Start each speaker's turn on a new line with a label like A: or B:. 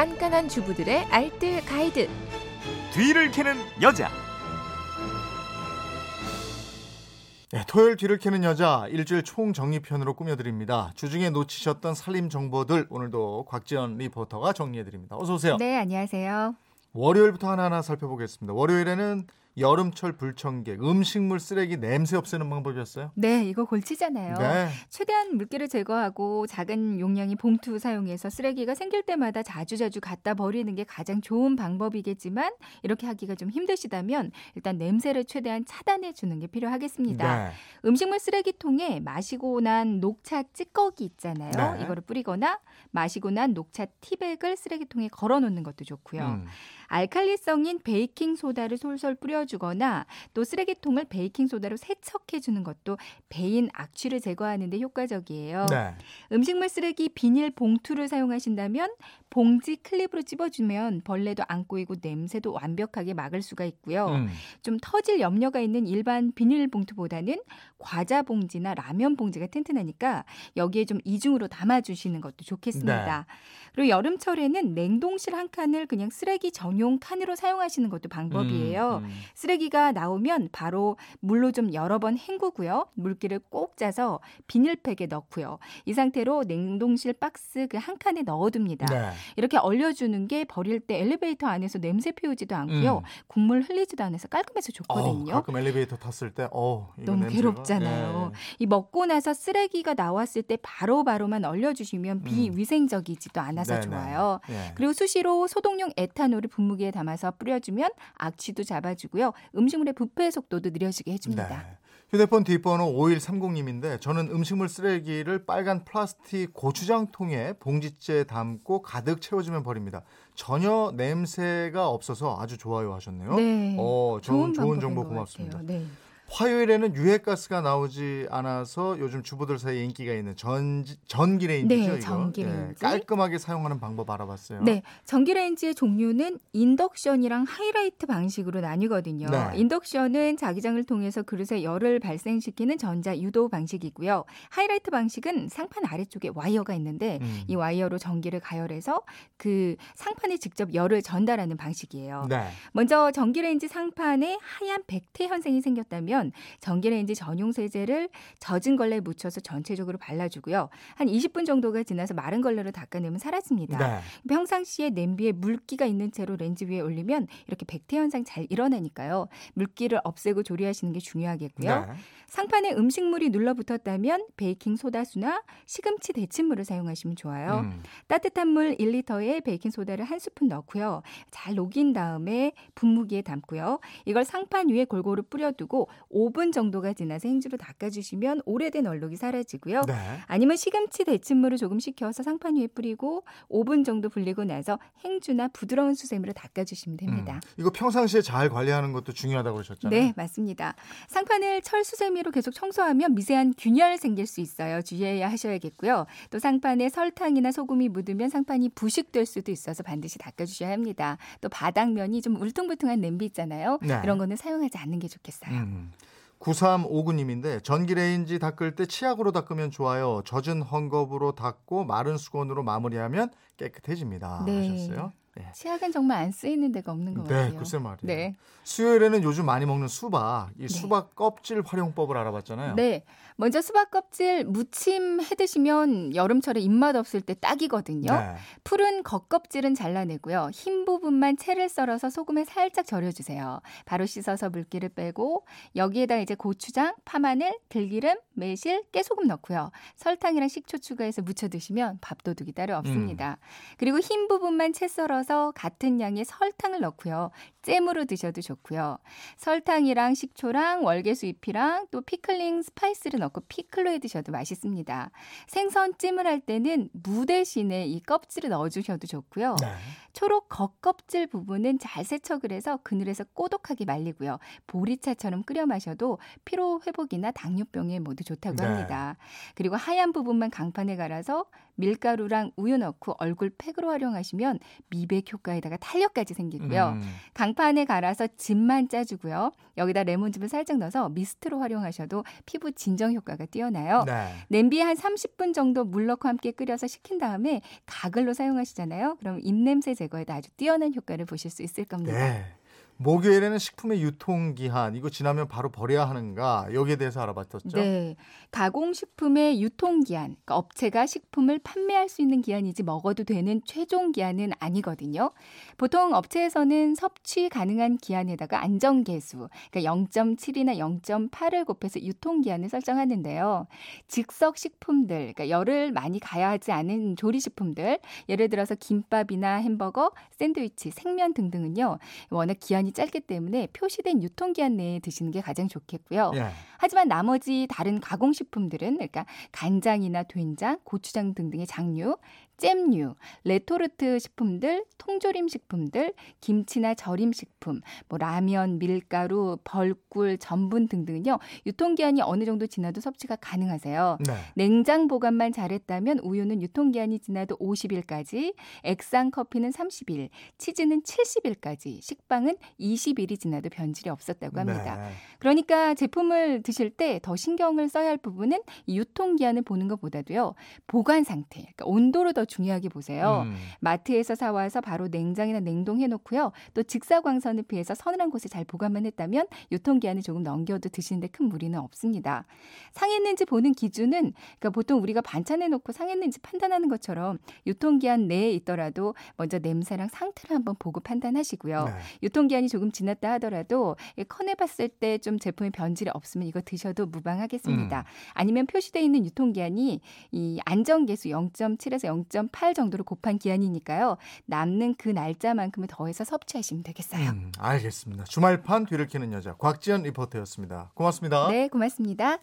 A: 깐깐한 주부들의 알뜰 가이드.
B: 뒤를 캐는 여자.
C: 네, 토요일 뒤를 캐는 여자 일주일 총정리편으로 꾸며드립니다. 주중에 놓치셨던 살림 정보들 오늘도 곽지연 리포터가 정리해드립니다. 어서 오세요.
D: 네, 안녕하세요.
C: 월요일부터 하나하나 살펴보겠습니다. 월요일에는 여름철 불청객, 음식물 쓰레기 냄새 없애는 방법이었어요?
D: 네, 이거 골치잖아요.
C: 네.
D: 최대한 물기를 제거하고 작은 용량의 봉투 사용해서 쓰레기가 생길 때마다 자주자주 갖다 버리는 게 가장 좋은 방법이겠지만 이렇게 하기가 좀 힘드시다면 일단 냄새를 최대한 차단해 주는 게 필요하겠습니다.
C: 네.
D: 음식물 쓰레기통에 마시고 난 녹차 찌꺼기 있잖아요.
C: 네.
D: 이거를 뿌리거나 마시고 난 녹차 티백을 쓰레기통에 걸어 놓는 것도 좋고요.
C: 음.
D: 알칼리성인 베이킹 소다를 솔솔 뿌려주거나 또 쓰레기통을 베이킹 소다로 세척해 주는 것도 배인 악취를 제거하는데 효과적이에요.
C: 네.
D: 음식물 쓰레기 비닐 봉투를 사용하신다면 봉지 클립으로 찝어주면 벌레도 안 꼬이고 냄새도 완벽하게 막을 수가 있고요.
C: 음.
D: 좀 터질 염려가 있는 일반 비닐 봉투보다는 과자 봉지나 라면 봉지가 튼튼하니까 여기에 좀 이중으로 담아주시는 것도 좋겠습니다. 그리고 여름철에는 냉동실 한 칸을 그냥 쓰레기 전용 칸으로 사용하시는 것도 방법이에요.
C: 음, 음.
D: 쓰레기가 나오면 바로 물로 좀 여러 번 헹구고요. 물기를 꼭 짜서 비닐팩에 넣고요. 이 상태로 냉동실 박스 그 한 칸에 넣어둡니다.
C: 네.
D: 이렇게 얼려주는 게 버릴 때 엘리베이터 안에서 냄새 피우지도 않고요.
C: 음.
D: 국물 흘리지도 않아서 깔끔해서 좋거든요.
C: 가끔 엘리베이터 탔을 때, 어,
D: 너무 괴롭잖아요. 이 먹고 나서 쓰레기가 나왔을 때 바로바로만 얼려주시면 비위생적이지도 않아서
C: 음. 네네.
D: 좋아요.
C: 예.
D: 그리고 수시로 소독용 에탄올을 분무 기에 담아서 뿌려주면 악취도 잡아주고요. 음식물의 부패 속도도 느려지게 해줍니다.
C: 네. 휴대폰 뒷번호 5130님인데 저는 음식물 쓰레기를 빨간 플라스틱 고추장통에 봉지째 담고 가득 채워주면 버립니다. 전혀 냄새가 없어서 아주 좋아요 하셨네요.
D: 네.
C: 어, 좋은, 좋은 정보
D: 것
C: 고맙습니다.
D: 네.
C: 화요일에는 유해가스가 나오지 않아서 요즘 주부들 사이에 인기가 있는 전 전기레인지죠.
D: 네? 전기레인지.
C: 깔끔하게 사용하는 방법 알아봤어요.
D: 네, 전기레인지의 종류는 인덕션이랑 하이라이트 방식으로 나뉘거든요.
C: 네.
D: 인덕션은 자기장을 통해서 그릇에 열을 발생시키는 전자 유도 방식이고요. 하이라이트 방식은 상판 아래쪽에 와이어가 있는데
C: 음.
D: 이 와이어로 전기를 가열해서 그 상판에 직접 열을 전달하는 방식이에요.
C: 네.
D: 먼저 전기레인지 상판에 하얀 백태 현상이 생겼다면 전기레인지 전용 세제를 젖은 걸레에 묻혀서 전체적으로 발라주고요. 한 20분 정도가 지나서 마른 걸레로 닦아내면 사라집니다.
C: 네.
D: 평상시에 냄비에 물기가 있는 채로 렌즈 위에 올리면 이렇게 백태 현상 잘 일어나니까요. 물기를 없애고 조리하시는 게 중요하겠고요.
C: 네.
D: 상판에 음식물이 눌러붙었다면 베이킹 소다수나 시금치 데친물을 사용하시면 좋아요.
C: 음.
D: 따뜻한 물 1리터에 베이킹 소다를 한 스푼 넣고요. 잘 녹인 다음에 분무기에 담고요. 이걸 상판 위에 골고루 뿌려두고 5분 정도가 지나서 행주로 닦아주시면 오래된 얼룩이 사라지고요.
C: 네.
D: 아니면 시금치 데친물을 조금 식혀서 상판 위에 뿌리고 5분 정도 불리고 나서 행주나 부드러운 수세미로 닦아주시면 됩니다.
C: 음. 이거 평상시에 잘 관리하는 것도 중요하다고 그러셨잖아요.
D: 네, 맞습니다. 상판을 철 수세미로 계속 청소하면 미세한 균열 생길 수 있어요. 주의해야 하셔야겠고요. 또 상판에 설탕이나 소금이 묻으면 상판이 부식될 수도 있어서 반드시 닦아주셔야 합니다. 또 바닥면이 좀 울퉁불퉁한 냄비 있잖아요.
C: 네.
D: 이런 거는 사용하지 않는 게 좋겠어요.
C: 음. 9359님인데 전기레인지 닦을 때 치약으로 닦으면 좋아요. 젖은 헝겊으로 닦고 마른 수건으로 마무리하면 깨끗해집니다.
D: 네.
C: 하셨어요. 네.
D: 치약은 정말 안 쓰이는 데가 없는 것
C: 네,
D: 같아요.
C: 글쎄 말이에요.
D: 네.
C: 수요일에는 요즘 많이 먹는 수박, 이 수박 껍질 활용법을 알아봤잖아요.
D: 네. 먼저 수박 껍질 무침 해 드시면 여름철에 입맛 없을 때 딱이거든요.
C: 네.
D: 푸른 겉껍질은 잘라내고요. 흰 부분만 채를 썰어서 소금에 살짝 절여주세요. 바로 씻어서 물기를 빼고 여기에다 이제 고추장, 파마늘, 들기름, 매실, 깨소금 넣고요. 설탕이랑 식초 추가해서 무쳐 드시면 밥도둑이 따로 없습니다. 그리고 흰 부분만 채 썰어서 같은 양의 설탕을 넣고요. 잼으로 드셔도 좋고요. 설탕이랑 식초랑 월계수 잎이랑 또 pickling spice를 넣고 피클로 해 드셔도 맛있습니다. 생선 찜을 할 때는 무 대신에 이 껍질을 넣어주셔도 좋고요.
C: 네.
D: 초록 겉껍질 부분은 잘 세척을 해서 그늘에서 꼬독하게 말리고요. 보리차처럼 끓여 마셔도 피로 회복이나 당뇨병에 모두 좋다고
C: 네.
D: 합니다. 그리고 하얀 부분만 강판에 갈아서 밀가루랑 우유 넣고 얼굴 팩으로 활용하시면 미백 효과에다가 탄력까지 생기고요.
C: 음.
D: 강판에 갈아서 즙만 짜주고요. 여기다 레몬즙을 살짝 넣어서 미스트로 활용하셔도 피부 진정 효과가 뛰어나요.
C: 네.
D: 냄비에 한 30분 정도 물 넣고 함께 끓여서 식힌 다음에 가글로 사용하시잖아요. 그럼 입냄새 제거 에도 아주 뛰어난 효과를 보실 수 있을 겁니다.
C: 네. 목요일에는 식품의 유통 기한 이거 지나면 바로 버려야 하는가 여기에 대해서 알아봤었죠.
D: 네. 가공식품의 유통 기한, 그러니까 업체가 식품을 판매할 수 있는 기한이지 먹어도 되는 최종 기한은 아니거든요. 보통 업체에서는 섭취 가능한 기한에다가 안정 계수, 그러니까 0.7이나 0.8을 곱해서 유통 기한을 설정하는데요. 즉석 식품들, 그러니까 열을 많이 가야 하지 않은 조리 식품들, 예를 들어서 김밥이나 햄버거, 샌드위치, 생면 등등은요. 워낙 기한이 짧기 때문에 표시된 유통기한 내에 드시는 게 가장 좋겠고요.
C: 예.
D: 하지만 나머지 다른 가공식품들은 그러니까 간장이나 된장, 고추장 등등의 장류, 잼류, 레토르트 식품들, 통조림 식품들, 김치나 절임 식품, 뭐 라면, 밀가루, 벌꿀, 전분 등등은요. 유통기한이 어느 정도 지나도 섭취가 가능하세요.
C: 네.
D: 냉장 보관만 잘했다면 우유는 유통기한이 지나도 50일까지, 액상 커피는 30일, 치즈는 70일까지, 식빵은 20일이 지나도 변질이 없었다고 합니다.
C: 네.
D: 그러니까 제품을 드실 때 더 신경을 써야 할 부분은 이 유통기한을 보는 것보다도요. 보관 상태, 그러니까 온도를 더 중요하게 보세요.
C: 음.
D: 마트에서 사와서 바로 냉장이나 냉동해 놓고요. 또 직사광선을 피해서 서늘한 곳에 잘 보관만 했다면 유통기한을 조금 넘겨도 드시는데 큰 무리는 없습니다. 상했는지 보는 기준은 그러니까 보통 우리가 반찬해 놓고 상했는지 판단하는 것처럼 유통기한 내에 있더라도 먼저 냄새랑 상태를 한번 보고 판단하시고요.
C: 네.
D: 유통기한이 조금 지났다 하더라도 꺼내봤을 때 좀 제품의 변질이 없으면 이거 드셔도 무방하겠습니다.
C: 음.
D: 아니면 표시되어 있는 유통기한이 이 안정계수 0.7에서 0.8 정도로 곱한 기한이니까요. 남는 그 날짜만큼을 더해서 섭취하시면 되겠어요.
C: 음, 알겠습니다. 주말판 뒤를 캐는 여자 곽지연 리포터였습니다. 고맙습니다.
D: 네, 고맙습니다.